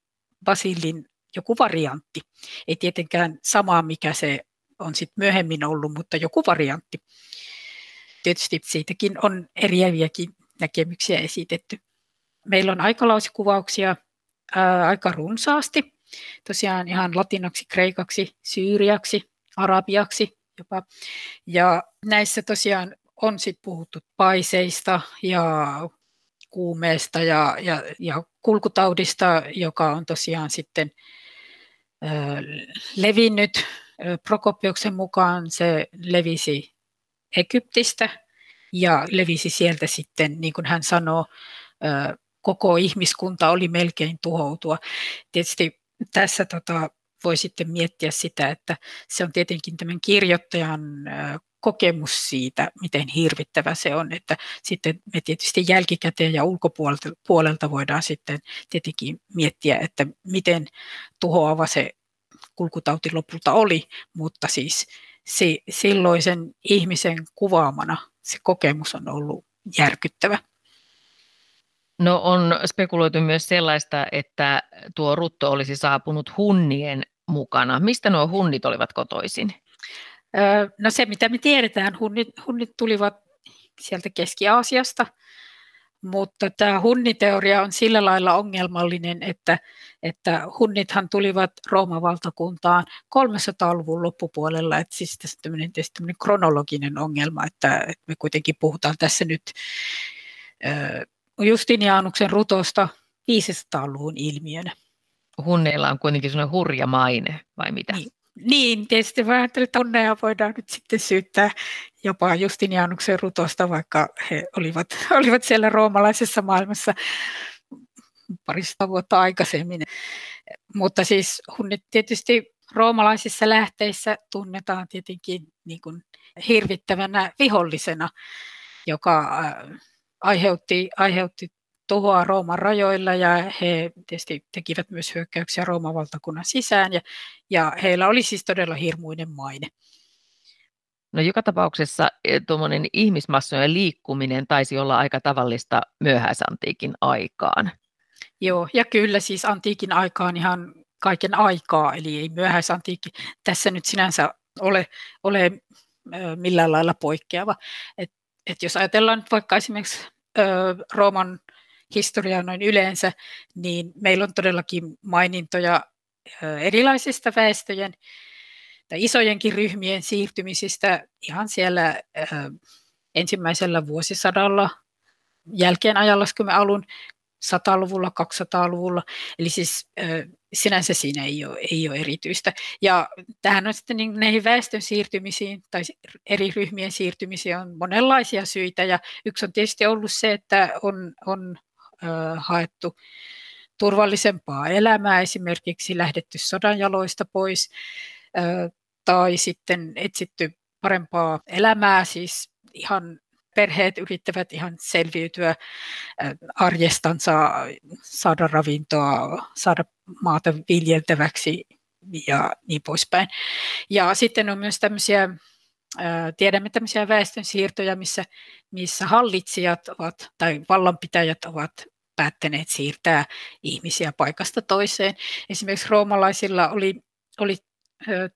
basillin joku variantti. Ei tietenkään sama, mikä se on sit myöhemmin ollut, mutta joku variantti. Tietysti siitäkin on eriäviäkin näkemyksiä esitetty. Meillä on aikalausikuvauksia ää, aika runsaasti. Tosiaan ihan latinaksi, kreikaksi, syyriaksi, arabiaksi jopa. Ja näissä tosiaan on sitten puhuttu paiseista ja kuumeesta ja, ja, ja kulkutaudista, joka on tosiaan sitten ö, levinnyt. Prokopioksen mukaan se levisi Egyptistä ja levisi sieltä sitten, niin kuin hän sanoo, koko ihmiskunta oli melkein tuhoutua. Tietysti tässä tota, voi sitten miettiä sitä, että se on tietenkin tämän kirjoittajan kokemus siitä, miten hirvittävä se on, että sitten me tietysti jälkikäteen ja ulkopuolelta voidaan sitten tietenkin miettiä, että miten tuhoava se kulkutauti lopulta oli, mutta siis se, silloisen ihmisen kuvaamana se kokemus on ollut järkyttävä. No on spekuloitu myös sellaista, että tuo rutto olisi saapunut hunnien mukana. Mistä nuo hunnit olivat kotoisin? No se, mitä me tiedetään, hunnit, hunnit tulivat sieltä Keski-Aasiasta, mutta tämä hunniteoria on sillä lailla ongelmallinen, että, että hunnithan tulivat Rooman valtakuntaan 300-luvun loppupuolella, että siis tässä tämmöinen, tämmöinen kronologinen ongelma, että, että me kuitenkin puhutaan tässä nyt Justinianuksen rutosta 500-luvun ilmiönä. Hunneilla on kuitenkin sellainen hurja maine, vai mitä? Niin, niin tietysti mä ajattelin, että hunneja voidaan nyt sitten syyttää jopa Justinianuksen rutosta, vaikka he olivat, olivat siellä roomalaisessa maailmassa parista vuotta aikaisemmin. Mutta siis hunnit tietysti roomalaisissa lähteissä tunnetaan tietenkin niin kuin hirvittävänä vihollisena, joka äh, aiheutti, aiheutti tuhoa Rooman rajoilla ja he tietysti tekivät myös hyökkäyksiä Rooman valtakunnan sisään ja, ja heillä oli siis todella hirmuinen maine. No joka tapauksessa e, tuommoinen ihmismassojen liikkuminen taisi olla aika tavallista myöhäisantiikin aikaan. Joo, ja kyllä siis antiikin aikaan ihan kaiken aikaa, eli ei myöhäisantiikki tässä nyt sinänsä ole, ole millään lailla poikkeava. Et, et jos ajatellaan vaikka esimerkiksi Rooman historiaa noin yleensä, niin meillä on todellakin mainintoja erilaisista väestöjen tai isojenkin ryhmien siirtymisistä ihan siellä ensimmäisellä vuosisadalla jälkeen ajanlaskumme alun 100-luvulla, 200-luvulla. Eli siis sinänsä siinä ei ole, ei ole erityistä. Ja tähän on sitten niin näihin väestön siirtymisiin tai eri ryhmien siirtymisiin on monenlaisia syitä. Ja yksi on tietysti ollut se, että on, on äh, haettu turvallisempaa elämää, esimerkiksi lähdetty sodanjaloista pois äh, tai sitten etsitty parempaa elämää, siis ihan perheet yrittävät ihan selviytyä arjestansa, saada ravintoa, saada maata viljeltäväksi ja niin poispäin. Ja sitten on myös tämmöisiä, tiedämme tämmöisiä väestön siirtoja, missä, missä hallitsijat ovat tai vallanpitäjät ovat päättäneet siirtää ihmisiä paikasta toiseen. Esimerkiksi roomalaisilla oli, oli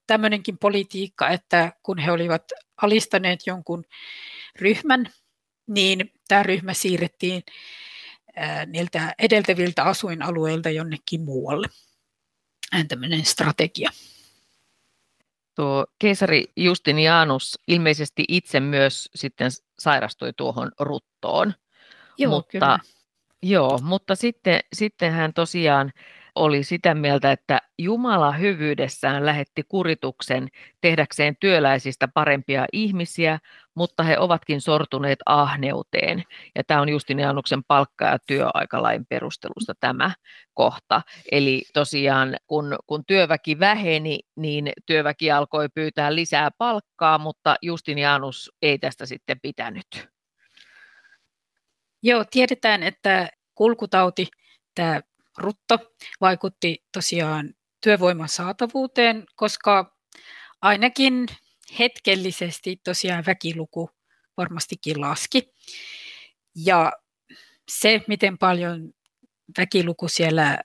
tämmöinenkin politiikka, että kun he olivat alistaneet jonkun ryhmän, niin tämä ryhmä siirrettiin niiltä edeltäviltä asuinalueilta jonnekin muualle. Tämmöinen strategia. Tuo keisari Justinianus ilmeisesti itse myös sitten sairastui tuohon ruttoon. Joo, mutta, kyllä. Joo, mutta sitten, sitten hän tosiaan oli sitä mieltä, että Jumala hyvyydessään lähetti kurituksen tehdäkseen työläisistä parempia ihmisiä, mutta he ovatkin sortuneet ahneuteen. Ja tämä on Justinianuksen palkka- ja työaikalain perustelusta tämä kohta. Eli tosiaan kun, kun työväki väheni, niin työväki alkoi pyytää lisää palkkaa, mutta Justinianus ei tästä sitten pitänyt. Joo, tiedetään, että kulkutauti, tämä rutto vaikutti tosiaan työvoiman saatavuuteen, koska ainakin hetkellisesti tosiaan väkiluku varmastikin laski. Ja se, miten paljon väkiluku siellä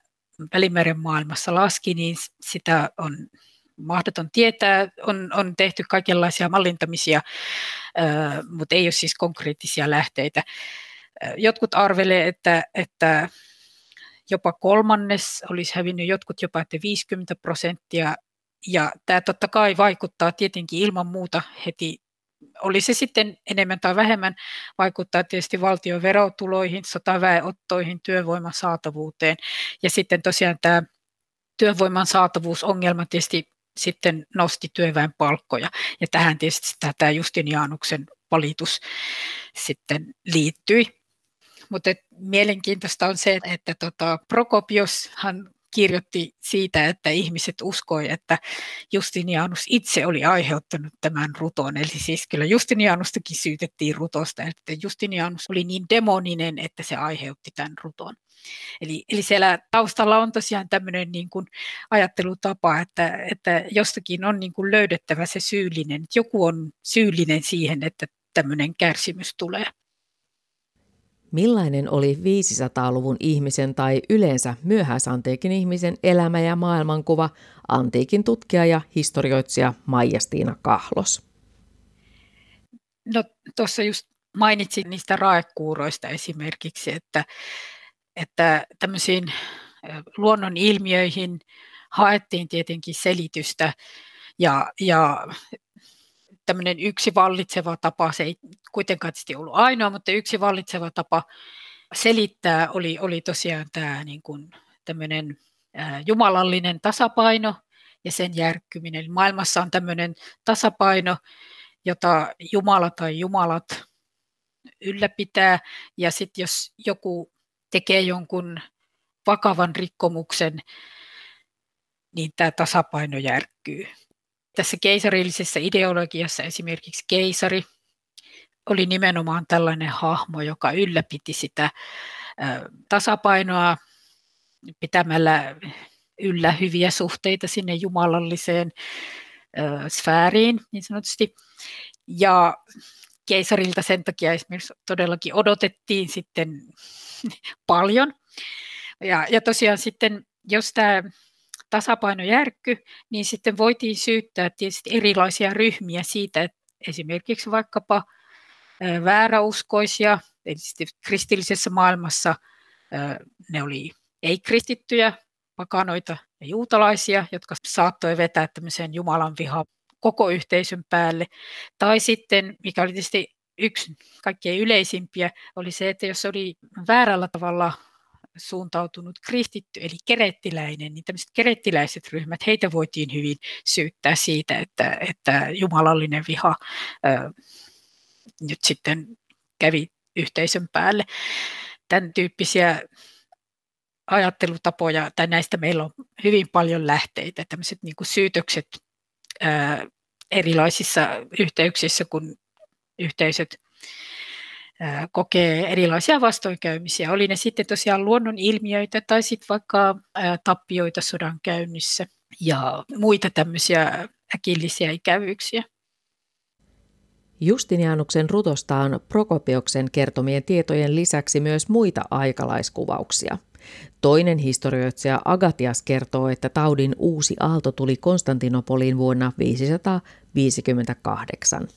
Välimeren maailmassa laski, niin sitä on mahdoton tietää. On, on tehty kaikenlaisia mallintamisia, mutta ei ole siis konkreettisia lähteitä. Jotkut arvelee, että, että jopa kolmannes olisi hävinnyt, jotkut jopa että 50 prosenttia. Ja tämä totta kai vaikuttaa tietenkin ilman muuta heti, oli se sitten enemmän tai vähemmän, vaikuttaa tietysti valtion verotuloihin, sotaväenottoihin, työvoiman saatavuuteen. Ja sitten tosiaan tämä työvoiman saatavuusongelma tietysti sitten nosti työväen palkkoja. Ja tähän tietysti tämä Justinianuksen valitus sitten liittyi. Mutta mielenkiintoista on se, että tota, Prokopioshan kirjoitti siitä, että ihmiset uskoi, että Justinianus itse oli aiheuttanut tämän ruton. Eli siis kyllä Justinianustakin syytettiin rutosta, että Justinianus oli niin demoninen, että se aiheutti tämän ruton. Eli, eli siellä taustalla on tosiaan tämmöinen niin kuin ajattelutapa, että, että jostakin on niin kuin löydettävä se syyllinen, että joku on syyllinen siihen, että tämmöinen kärsimys tulee. Millainen oli 500-luvun ihmisen tai yleensä myöhäisantiikin ihmisen elämä ja maailmankuva, antiikin tutkija ja historioitsija Maija-Stiina Kahlos? No tuossa just mainitsin niistä raekuuroista esimerkiksi, että, että tämmöisiin luonnon ilmiöihin haettiin tietenkin selitystä ja, ja tämmöinen yksi vallitseva tapa, se ei kuitenkaan tietysti ollut ainoa, mutta yksi vallitseva tapa selittää oli, oli tosiaan tämä niin kuin tämmöinen jumalallinen tasapaino ja sen järkkyminen. Eli maailmassa on tämmöinen tasapaino, jota Jumala tai Jumalat ylläpitää, ja sitten jos joku tekee jonkun vakavan rikkomuksen, niin tämä tasapaino järkkyy tässä keisarillisessa ideologiassa esimerkiksi keisari oli nimenomaan tällainen hahmo, joka ylläpiti sitä tasapainoa pitämällä yllä hyviä suhteita sinne jumalalliseen sfääriin niin sanotusti. Ja keisarilta sen takia esimerkiksi todellakin odotettiin sitten paljon. Ja, ja tosiaan sitten, jos tämä tasapaino järkky, niin sitten voitiin syyttää tietysti erilaisia ryhmiä siitä, että esimerkiksi vaikkapa vääräuskoisia, eli kristillisessä maailmassa ne oli ei-kristittyjä, pakanoita ja juutalaisia, jotka saattoi vetää tämmöisen Jumalan viha koko yhteisön päälle. Tai sitten, mikä oli tietysti yksi kaikkein yleisimpiä, oli se, että jos oli väärällä tavalla suuntautunut kristitty, eli kerettiläinen, niin tämmöiset kerettiläiset ryhmät, heitä voitiin hyvin syyttää siitä, että, että jumalallinen viha ö, nyt sitten kävi yhteisön päälle. Tämän tyyppisiä ajattelutapoja, tai näistä meillä on hyvin paljon lähteitä, tämmöiset niin kuin syytökset ö, erilaisissa yhteyksissä, kun yhteisöt kokee erilaisia vastoinkäymisiä. Oli ne sitten tosiaan luonnon ilmiöitä tai sitten vaikka tappioita sodan käynnissä ja muita tämmöisiä äkillisiä ikävyyksiä. Justinianuksen rutosta on Prokopioksen kertomien tietojen lisäksi myös muita aikalaiskuvauksia. Toinen historioitsija Agatias kertoo, että taudin uusi aalto tuli Konstantinopoliin vuonna 558.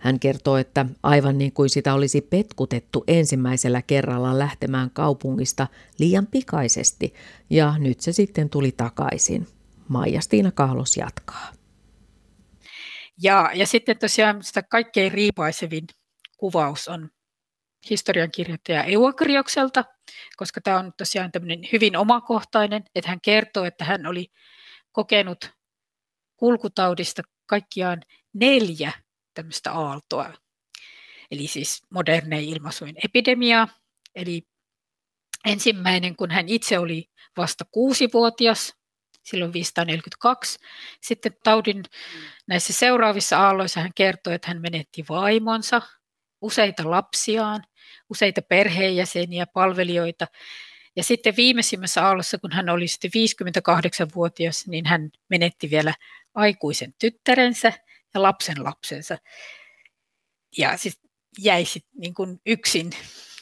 Hän kertoo, että aivan niin kuin sitä olisi petkutettu ensimmäisellä kerralla lähtemään kaupungista liian pikaisesti, ja nyt se sitten tuli takaisin. Maija-Stiina Kahlos jatkaa. Ja, ja sitten tosiaan sitä kaikkein riipaisevin kuvaus on historiankirjoittaja Eukriokselta, koska tämä on tosiaan tämmöinen hyvin omakohtainen, että hän kertoo, että hän oli kokenut kulkutaudista kaikkiaan neljä tämmöistä aaltoa. Eli siis modernein ilmaisuin epidemiaa. Eli ensimmäinen, kun hän itse oli vasta kuusivuotias, silloin 542. Sitten taudin näissä seuraavissa aalloissa hän kertoi, että hän menetti vaimonsa, useita lapsiaan, useita perheenjäseniä, palvelijoita. Ja sitten viimeisimmässä aallossa, kun hän oli sitten 58-vuotias, niin hän menetti vielä aikuisen tyttärensä ja lapsen lapsensa. Ja siis jäi sit niin kuin yksin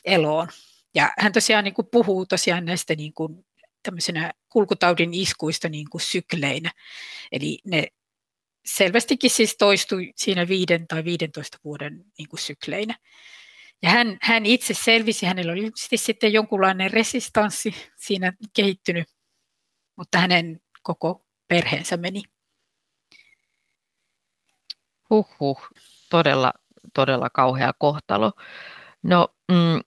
eloon. Ja hän tosiaan niin kuin puhuu tosiaan näistä niin kuin kulkutaudin iskuista niin kuin sykleinä. Eli ne selvästikin siis toistui siinä viiden tai 15 vuoden niin kuin sykleinä. Ja hän, hän itse selvisi, hänellä oli sitten jonkunlainen resistanssi siinä kehittynyt, mutta hänen koko perheensä meni Huhhuh, todella, todella kauhea kohtalo. No, mm,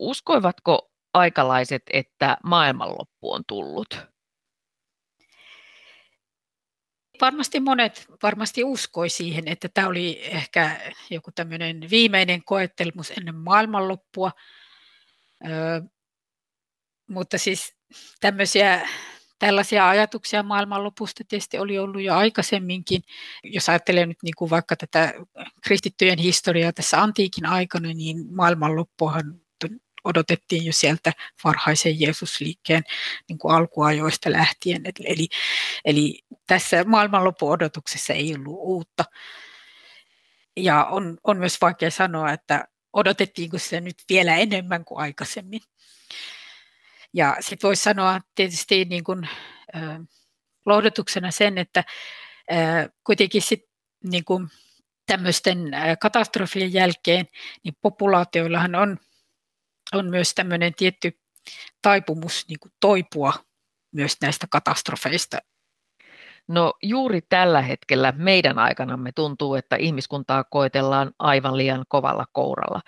uskoivatko aikalaiset, että maailmanloppu on tullut? Varmasti monet varmasti uskoi siihen, että tämä oli ehkä joku tämmöinen viimeinen koettelmus ennen maailmanloppua. Ö, mutta siis tämmöisiä tällaisia ajatuksia maailmanlopusta tietysti oli ollut jo aikaisemminkin. Jos ajattelee nyt niin kuin vaikka tätä kristittyjen historiaa tässä antiikin aikana, niin maailmanloppuhan odotettiin jo sieltä varhaisen Jeesusliikkeen niin kuin alkuajoista lähtien. Eli, eli tässä maailmanlopun odotuksessa ei ollut uutta. Ja on, on myös vaikea sanoa, että odotettiinko se nyt vielä enemmän kuin aikaisemmin. Ja sitten voisi sanoa tietysti niin kuin, äh, lohdutuksena sen, että äh, kuitenkin sit, niin kuin tämmöisten katastrofien jälkeen, niin populaatioillahan on, on myös tämmöinen tietty taipumus niin kuin toipua myös näistä katastrofeista No juuri tällä hetkellä meidän aikanamme tuntuu, että ihmiskuntaa koetellaan aivan liian kovalla kouralla.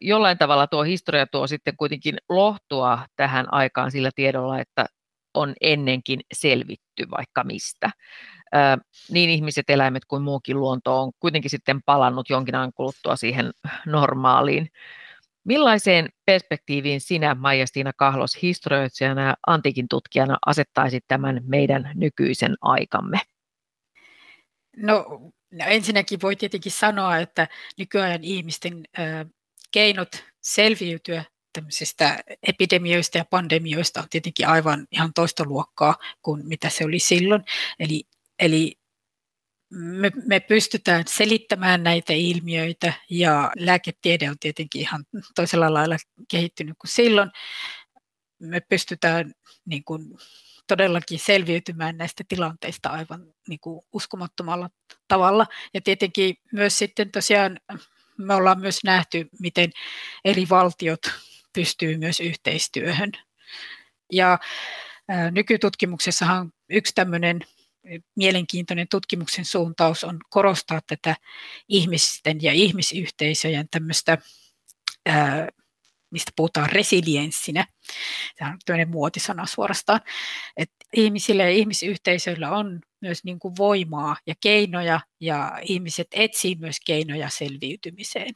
Jollain tavalla tuo historia tuo sitten kuitenkin lohtua tähän aikaan sillä tiedolla, että on ennenkin selvitty vaikka mistä. Niin ihmiset, eläimet kuin muukin luonto on kuitenkin sitten palannut jonkin ajan kuluttua siihen normaaliin Millaiseen perspektiiviin sinä, Maija-Stiina Kahlos, historioitsijana ja antiikin tutkijana asettaisit tämän meidän nykyisen aikamme? No, no ensinnäkin voi tietenkin sanoa, että nykyajan ihmisten keinot selviytyä tämmöisistä epidemioista ja pandemioista on tietenkin aivan ihan toista luokkaa kuin mitä se oli silloin. Eli, eli me, me pystytään selittämään näitä ilmiöitä ja lääketiede on tietenkin ihan toisella lailla kehittynyt kuin silloin. Me pystytään niin kuin, todellakin selviytymään näistä tilanteista aivan niin kuin, uskomattomalla tavalla. Ja tietenkin myös sitten tosiaan me ollaan myös nähty, miten eri valtiot pystyy myös yhteistyöhön. Ja ää, nykytutkimuksessahan yksi tämmöinen mielenkiintoinen tutkimuksen suuntaus on korostaa tätä ihmisten ja ihmisyhteisöjen tämmöistä, ää, mistä puhutaan resilienssinä. Tämä on tämmöinen muotisana suorastaan. Että ihmisillä ja ihmisyhteisöillä on myös niin kuin voimaa ja keinoja, ja ihmiset etsii myös keinoja selviytymiseen.